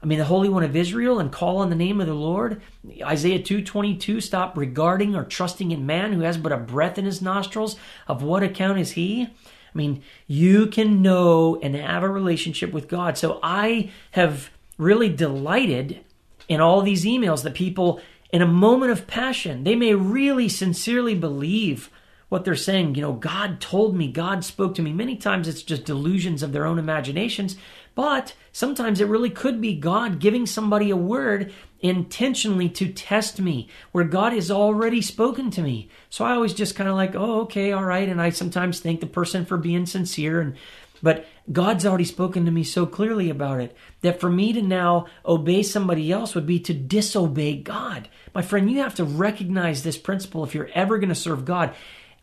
Speaker 2: I mean, the Holy One of Israel and call on the name of the Lord. Isaiah 2.22, stop regarding or trusting in man who has but a breath in his nostrils. Of what account is he? I mean, you can know and have a relationship with God. So I have really delighted in all these emails that people, in a moment of passion, they may really sincerely believe what they're saying. You know, God told me, God spoke to me. Many times it's just delusions of their own imaginations, but sometimes it really could be God giving somebody a word intentionally to test me, where God has already spoken to me. So I always just kind of like, oh, okay, all right. And I sometimes thank the person for being sincere and but God's already spoken to me so clearly about it that for me to now obey somebody else would be to disobey God. My friend, you have to recognize this principle if you're ever going to serve God.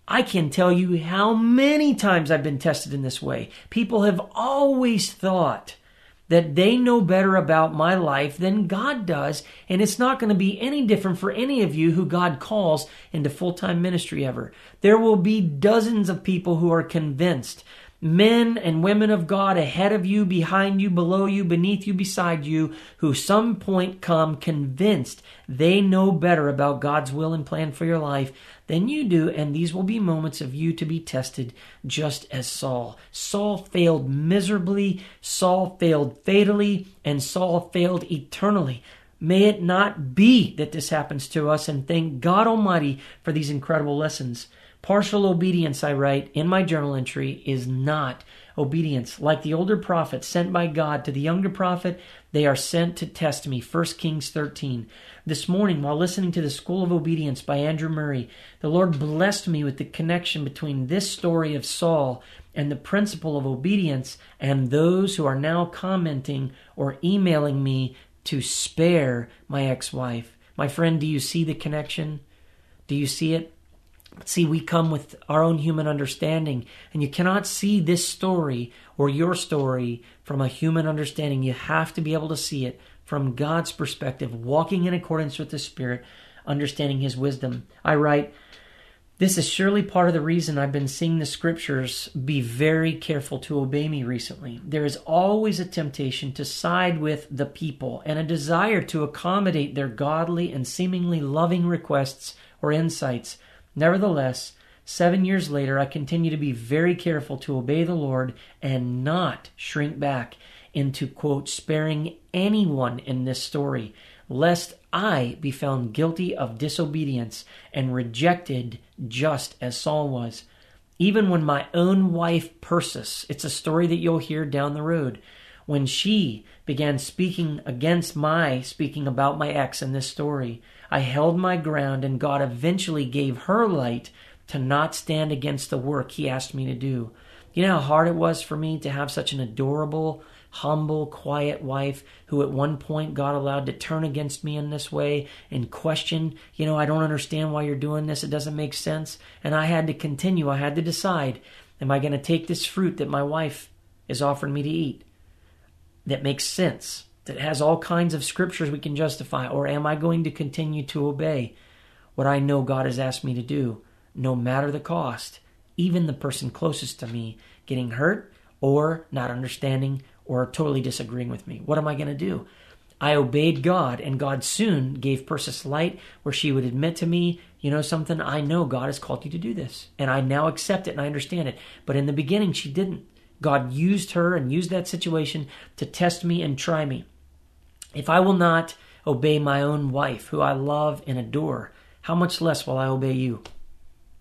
Speaker 2: I can tell you how many times I've been tested in this way. People have always thought that they know better about my life than God does, and it's not going to be any different for any of you who God calls into full time ministry ever. There will be dozens of people who are convinced men and women of God ahead of you, behind you, below you, beneath you, beside you, who some point come convinced they know better about God's will and plan for your life than you do, and these will be moments of you to be tested just as Saul. Saul failed miserably, Saul failed fatally, and Saul failed eternally. May it not be that this happens to us, and thank God Almighty for these incredible lessons. Partial obedience, I write in my journal entry, is not obedience. Like the older prophets sent by God to the younger prophet, they are sent to test me. 1 Kings 13. This morning, while listening to The School of Obedience by Andrew Murray, the Lord blessed me with the connection between this story of Saul and the principle of obedience and those who are now commenting or emailing me to spare my ex wife. My friend, do you see the connection? Do you see it? See, we come with our own human understanding, and you cannot see this story or your story from a human understanding. You have to be able to see it from God's perspective, walking in accordance with the Spirit, understanding His wisdom. I write, This is surely part of the reason I've been seeing the scriptures be very careful to obey me recently. There is always a temptation to side with the people and a desire to accommodate their godly and seemingly loving requests or insights Nevertheless, seven years later, I continue to be very careful to obey the Lord and not shrink back into, quote, sparing anyone in this story, lest I be found guilty of disobedience and rejected just as Saul was. Even when my own wife Persis, it's a story that you'll hear down the road, when she began speaking against my speaking about my ex in this story, I held my ground and God eventually gave her light to not stand against the work he asked me to do. You know how hard it was for me to have such an adorable, humble, quiet wife who at one point God allowed to turn against me in this way and question, you know, I don't understand why you're doing this. It doesn't make sense. And I had to continue. I had to decide, am I going to take this fruit that my wife is offering me to eat that makes sense, that has all kinds of scriptures we can justify, or am I going to continue to obey what I know God has asked me to do, no matter the cost, even the person closest to me getting hurt or not understanding or totally disagreeing with me. What am I going to do? I obeyed God, and God soon gave Persis light where she would admit to me, you know something, I know God has called you to do this. And I now accept it and I understand it. But in the beginning, she didn't. God used her and used that situation to test me and try me. If I will not obey my own wife, who I love and adore, how much less will I obey you?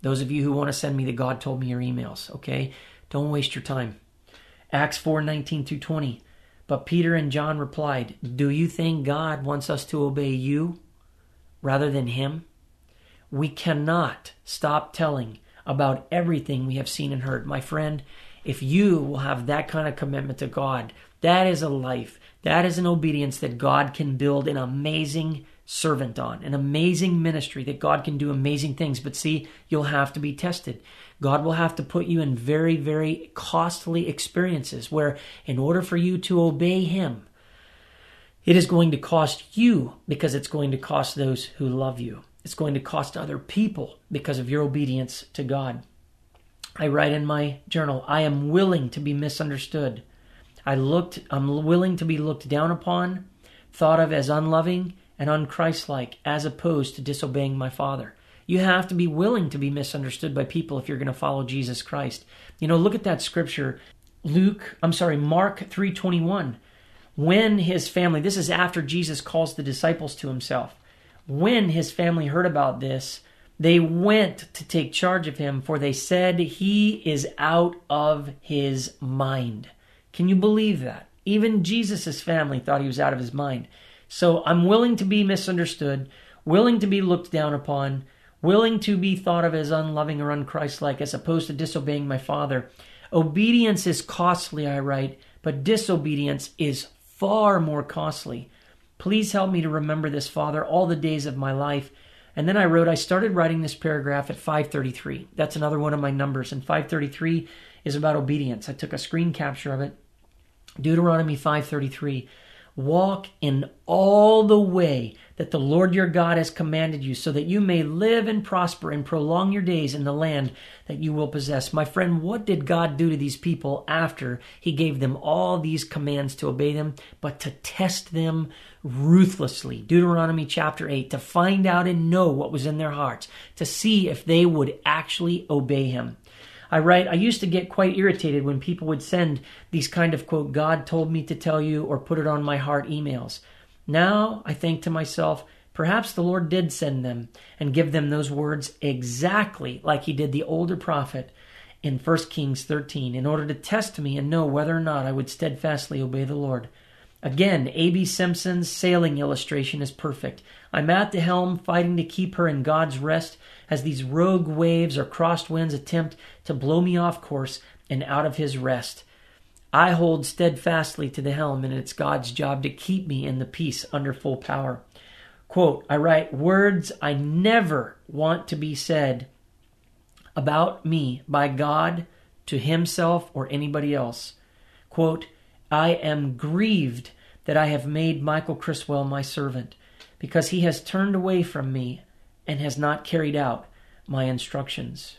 Speaker 2: Those of you who want to send me the God told me your emails, okay? Don't waste your time. Acts 4 19 through 20. But Peter and John replied, Do you think God wants us to obey you rather than him? We cannot stop telling about everything we have seen and heard. My friend, if you will have that kind of commitment to God, that is a life, that is an obedience that God can build an amazing servant on, an amazing ministry that God can do amazing things. But see, you'll have to be tested. God will have to put you in very, very costly experiences where, in order for you to obey Him, it is going to cost you because it's going to cost those who love you. It's going to cost other people because of your obedience to God. I write in my journal, I am willing to be misunderstood. I looked I'm willing to be looked down upon, thought of as unloving and unchristlike as opposed to disobeying my father. You have to be willing to be misunderstood by people if you're going to follow Jesus Christ. You know, look at that scripture. Luke, I'm sorry, Mark 3:21. When his family, this is after Jesus calls the disciples to himself. When his family heard about this, they went to take charge of him, for they said he is out of his mind. Can you believe that? Even Jesus' family thought he was out of his mind. So I'm willing to be misunderstood, willing to be looked down upon, willing to be thought of as unloving or unchristlike as opposed to disobeying my Father. Obedience is costly, I write, but disobedience is far more costly. Please help me to remember this, Father, all the days of my life. And then I wrote, I started writing this paragraph at 533. That's another one of my numbers. And 533 is about obedience. I took a screen capture of it. Deuteronomy 533. Walk in all the way that the Lord your God has commanded you, so that you may live and prosper and prolong your days in the land that you will possess. My friend, what did God do to these people after He gave them all these commands to obey them, but to test them ruthlessly? Deuteronomy chapter 8, to find out and know what was in their hearts, to see if they would actually obey Him. I write, I used to get quite irritated when people would send these kind of quote, God told me to tell you or put it on my heart emails. Now I think to myself, perhaps the Lord did send them and give them those words exactly like he did the older prophet in 1 Kings 13 in order to test me and know whether or not I would steadfastly obey the Lord. Again, A.B. Simpson's sailing illustration is perfect. I'm at the helm fighting to keep her in God's rest as these rogue waves or crossed winds attempt to blow me off course and out of his rest. I hold steadfastly to the helm, and it's God's job to keep me in the peace under full power. Quote, I write words I never want to be said about me by God to himself or anybody else. Quote, I am grieved that I have made Michael Criswell my servant, because he has turned away from me and has not carried out my instructions.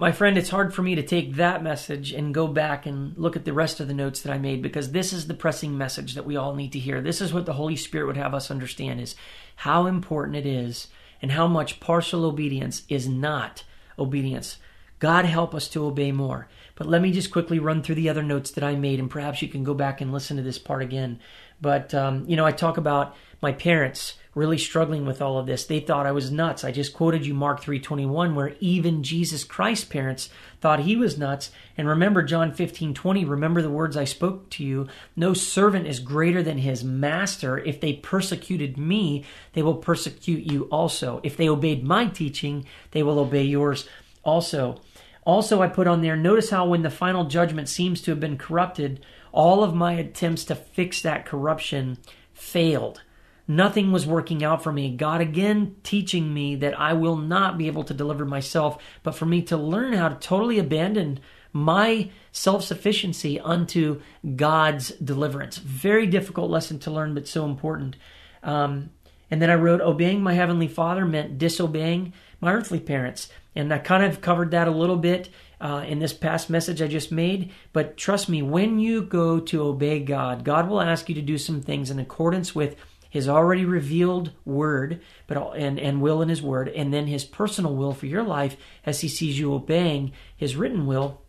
Speaker 2: my friend, it's hard for me to take that message and go back and look at the rest of the notes that I made because this is the pressing message that we all need to hear. This is what the Holy Spirit would have us understand is how important it is and how much partial obedience is not obedience. God help us to obey more. But let me just quickly run through the other notes that I made, and perhaps you can go back and listen to this part again. But, um, you know, I talk about my parents really struggling with all of this. They thought I was nuts. I just quoted you Mark 3:21 where even Jesus Christ's parents thought he was nuts. And remember John 15:20, remember the words I spoke to you, no servant is greater than his master. If they persecuted me, they will persecute you also. If they obeyed my teaching, they will obey yours also. Also, I put on there, notice how when the final judgment seems to have been corrupted, all of my attempts to fix that corruption failed. Nothing was working out for me. God again teaching me that I will not be able to deliver myself, but for me to learn how to totally abandon my self sufficiency unto God's deliverance. Very difficult lesson to learn, but so important. Um, and then I wrote, obeying my heavenly Father meant disobeying my earthly parents. And I kind of covered that a little bit uh, in this past message I just made. But trust me, when you go to obey God, God will ask you to do some things in accordance with His already revealed word, but and and will in His word, and then His personal will for your life as He sees you obeying His written will.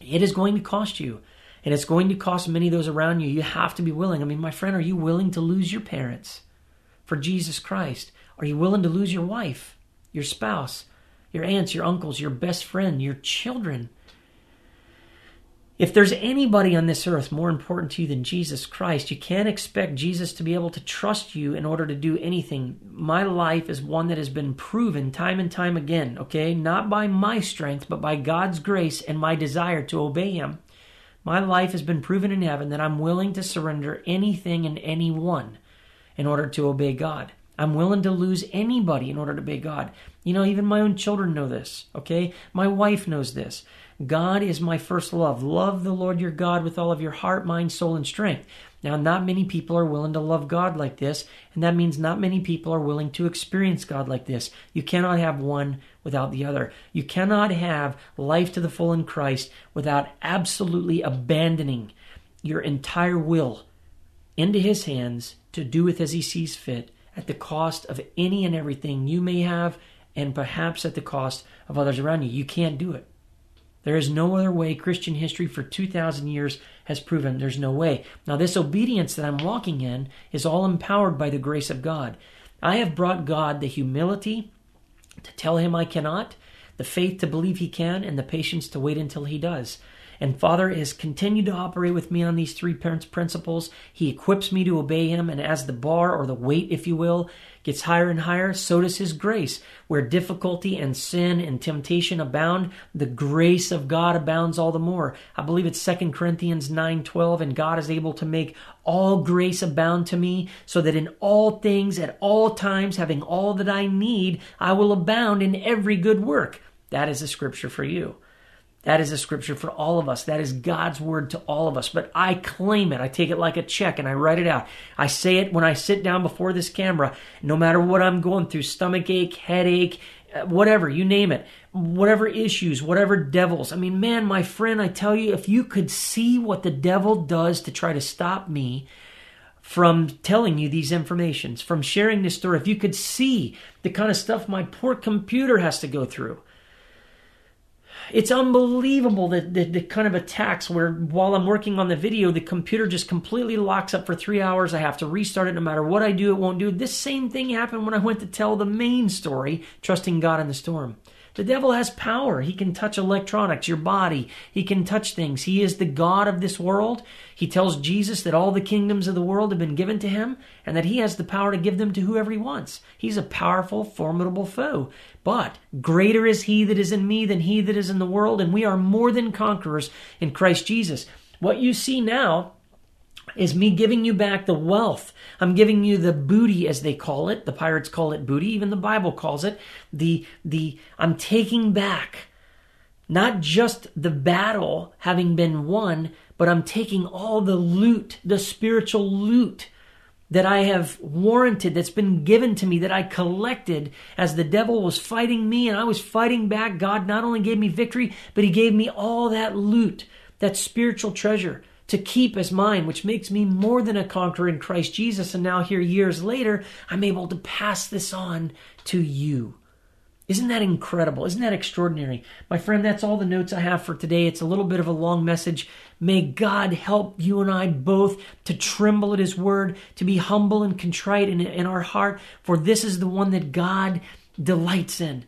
Speaker 2: It is going to cost you. And it's going to cost many of those around you. You have to be willing. I mean, my friend, are you willing to lose your parents for Jesus Christ? Are you willing to lose your wife, your spouse? your aunts, your uncles, your best friend, your children. If there's anybody on this earth more important to you than Jesus Christ, you can't expect Jesus to be able to trust you in order to do anything. My life is one that has been proven time and time again, okay? Not by my strength, but by God's grace and my desire to obey Him. My life has been proven in heaven that I'm willing to surrender anything and anyone in order to obey God. I'm willing to lose anybody in order to obey God. You know, even my own children know this, okay? My wife knows this. God is my first love. Love the Lord your God with all of your heart, mind, soul, and strength. Now, not many people are willing to love God like this, and that means not many people are willing to experience God like this. You cannot have one without the other. You cannot have life to the full in Christ without absolutely abandoning your entire will into His hands to do with as He sees fit at the cost of any and everything you may have, and perhaps at the cost of others around you. You can't do it. There is no other way Christian history for 2,000 years has proven there's no way. Now, this obedience that I'm walking in is all empowered by the grace of God. I have brought God the humility to tell him I cannot, the faith to believe he can, and the patience to wait until he does. And Father has continued to operate with me on these three parents principles. He equips me to obey Him, and as the bar, or the weight, if you will, gets higher and higher, so does His grace. Where difficulty and sin and temptation abound, the grace of God abounds all the more. I believe it's 2 Corinthians 9:12, and God is able to make all grace abound to me, so that in all things, at all times, having all that I need, I will abound in every good work. That is a scripture for you. That is a scripture for all of us. That is God's word to all of us. But I claim it. I take it like a check and I write it out. I say it when I sit down before this camera, no matter what I'm going through stomach ache, headache, uh, whatever, you name it, whatever issues, whatever devils. I mean, man, my friend, I tell you, if you could see what the devil does to try to stop me from telling you these informations, from sharing this story, if you could see the kind of stuff my poor computer has to go through it's unbelievable that the, the kind of attacks where while I'm working on the video, the computer just completely locks up for three hours. I have to restart it no matter what I do, it won't do. This same thing happened when I went to tell the main story, Trusting God in the Storm. The devil has power. He can touch electronics, your body. He can touch things. He is the God of this world. He tells Jesus that all the kingdoms of the world have been given to him and that he has the power to give them to whoever he wants. He's a powerful, formidable foe. But greater is he that is in me than he that is in the world, and we are more than conquerors in Christ Jesus. What you see now is me giving you back the wealth. I'm giving you the booty, as they call it. The pirates call it booty. Even the Bible calls it the the. I'm taking back not just the battle having been won, but I'm taking all the loot, the spiritual loot that I have warranted, that's been given to me, that I collected as the devil was fighting me and I was fighting back. God not only gave me victory, but He gave me all that loot, that spiritual treasure to keep as mine, which makes me more than a conqueror in Christ Jesus. And now, here, years later, I'm able to pass this on to you. Isn't that incredible? Isn't that extraordinary? My friend, that's all the notes I have for today. It's a little bit of a long message. May God help you and I both to tremble at His word, to be humble and contrite in, in our heart, for this is the one that God delights in.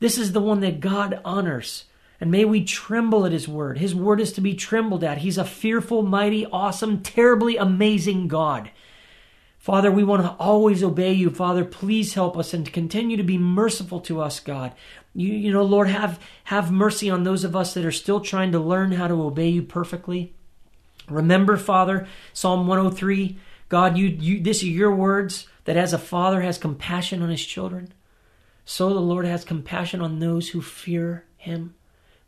Speaker 2: This is the one that God honors. And may we tremble at His word. His word is to be trembled at. He's a fearful, mighty, awesome, terribly amazing God. Father, we want to always obey you. Father, please help us and continue to be merciful to us, God. You, you know, Lord, have, have mercy on those of us that are still trying to learn how to obey you perfectly. Remember, Father, Psalm 103, God, you, you, this are your words that as a father has compassion on his children, so the Lord has compassion on those who fear him.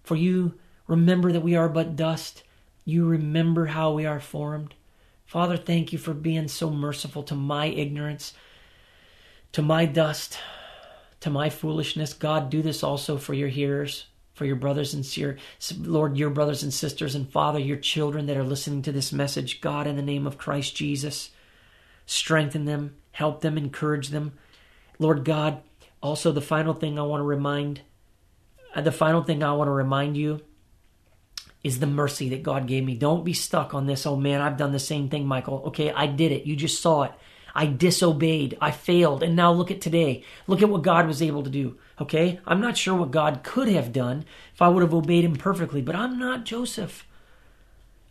Speaker 2: For you remember that we are but dust. You remember how we are formed. Father, thank you for being so merciful to my ignorance, to my dust, to my foolishness. God, do this also for your hearers, for your brothers and your Lord, your brothers and sisters, and Father, your children that are listening to this message. God, in the name of Christ Jesus, strengthen them, help them, encourage them. Lord God, also the final thing I want to remind, Uh, the final thing I want to remind you is the mercy that God gave me. Don't be stuck on this. Oh man, I've done the same thing, Michael. Okay, I did it. You just saw it. I disobeyed. I failed. And now look at today. Look at what God was able to do. Okay? I'm not sure what God could have done if I would have obeyed him perfectly, but I'm not Joseph.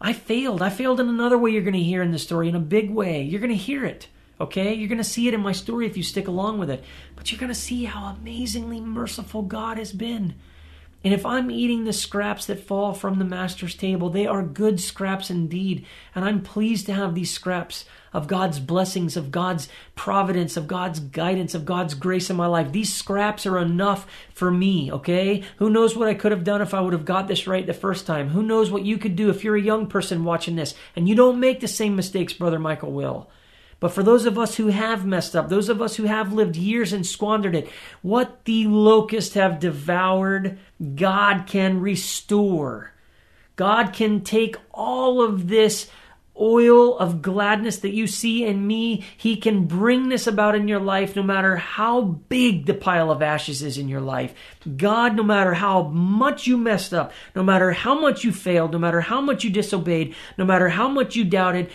Speaker 2: I failed. I failed in another way you're going to hear in the story, in a big way. You're going to hear it. Okay? You're going to see it in my story if you stick along with it. But you're going to see how amazingly merciful God has been. And if I'm eating the scraps that fall from the master's table, they are good scraps indeed. And I'm pleased to have these scraps of God's blessings, of God's providence, of God's guidance, of God's grace in my life. These scraps are enough for me, okay? Who knows what I could have done if I would have got this right the first time? Who knows what you could do if you're a young person watching this and you don't make the same mistakes Brother Michael will? But for those of us who have messed up, those of us who have lived years and squandered it, what the locusts have devoured, God can restore. God can take all of this oil of gladness that you see in me, He can bring this about in your life no matter how big the pile of ashes is in your life. God, no matter how much you messed up, no matter how much you failed, no matter how much you disobeyed, no matter how much you doubted,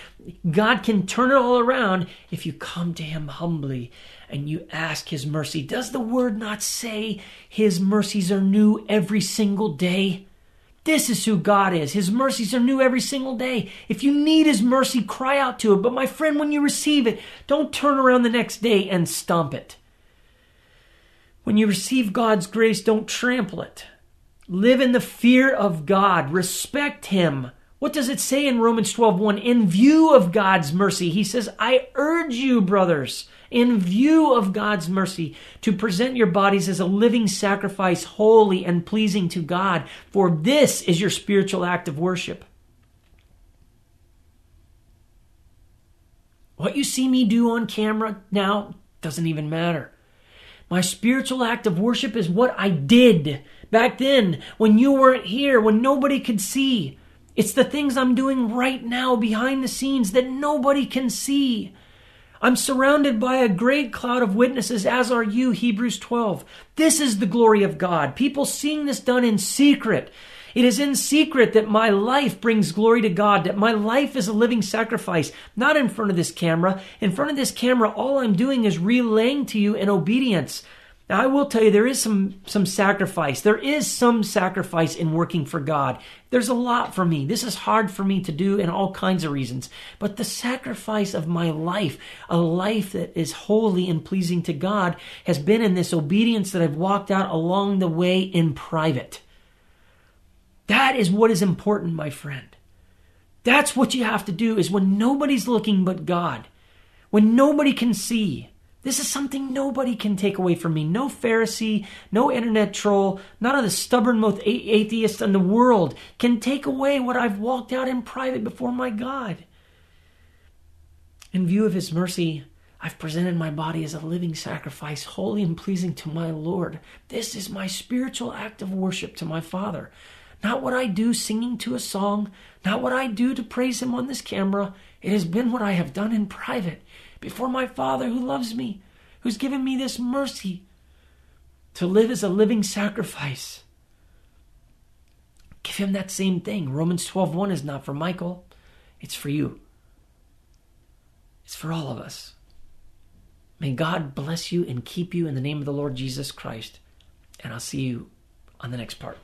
Speaker 2: God can turn it all around if you come to Him humbly and you ask His mercy. Does the word not say His mercies are new every single day? This is who God is. His mercies are new every single day. If you need His mercy, cry out to it. But my friend, when you receive it, don't turn around the next day and stomp it. When you receive God's grace, don't trample it. Live in the fear of God. Respect Him. What does it say in Romans 12:1? In view of God's mercy, he says, "I urge you, brothers, in view of God's mercy, to present your bodies as a living sacrifice, holy and pleasing to God, for this is your spiritual act of worship. What you see me do on camera now doesn't even matter. My spiritual act of worship is what I did back then when you weren't here, when nobody could see. It's the things I'm doing right now behind the scenes that nobody can see. I'm surrounded by a great cloud of witnesses, as are you, Hebrews 12. This is the glory of God. People seeing this done in secret. It is in secret that my life brings glory to God, that my life is a living sacrifice, not in front of this camera. In front of this camera, all I'm doing is relaying to you in obedience. Now, I will tell you, there is some, some sacrifice. There is some sacrifice in working for God. There's a lot for me. This is hard for me to do in all kinds of reasons. But the sacrifice of my life, a life that is holy and pleasing to God, has been in this obedience that I've walked out along the way in private. That is what is important, my friend. That's what you have to do is when nobody's looking but God, when nobody can see, this is something nobody can take away from me. No Pharisee, no internet troll, none of the stubborn most atheists in the world can take away what I've walked out in private before my God. In view of his mercy, I've presented my body as a living sacrifice, holy and pleasing to my Lord. This is my spiritual act of worship to my Father. Not what I do singing to a song, not what I do to praise him on this camera. It has been what I have done in private before my Father who loves me, who's given me this mercy to live as a living sacrifice. Give him that same thing. Romans 12:1 is not for Michael, it's for you. It's for all of us. May God bless you and keep you in the name of the Lord Jesus Christ. And I'll see you on the next part.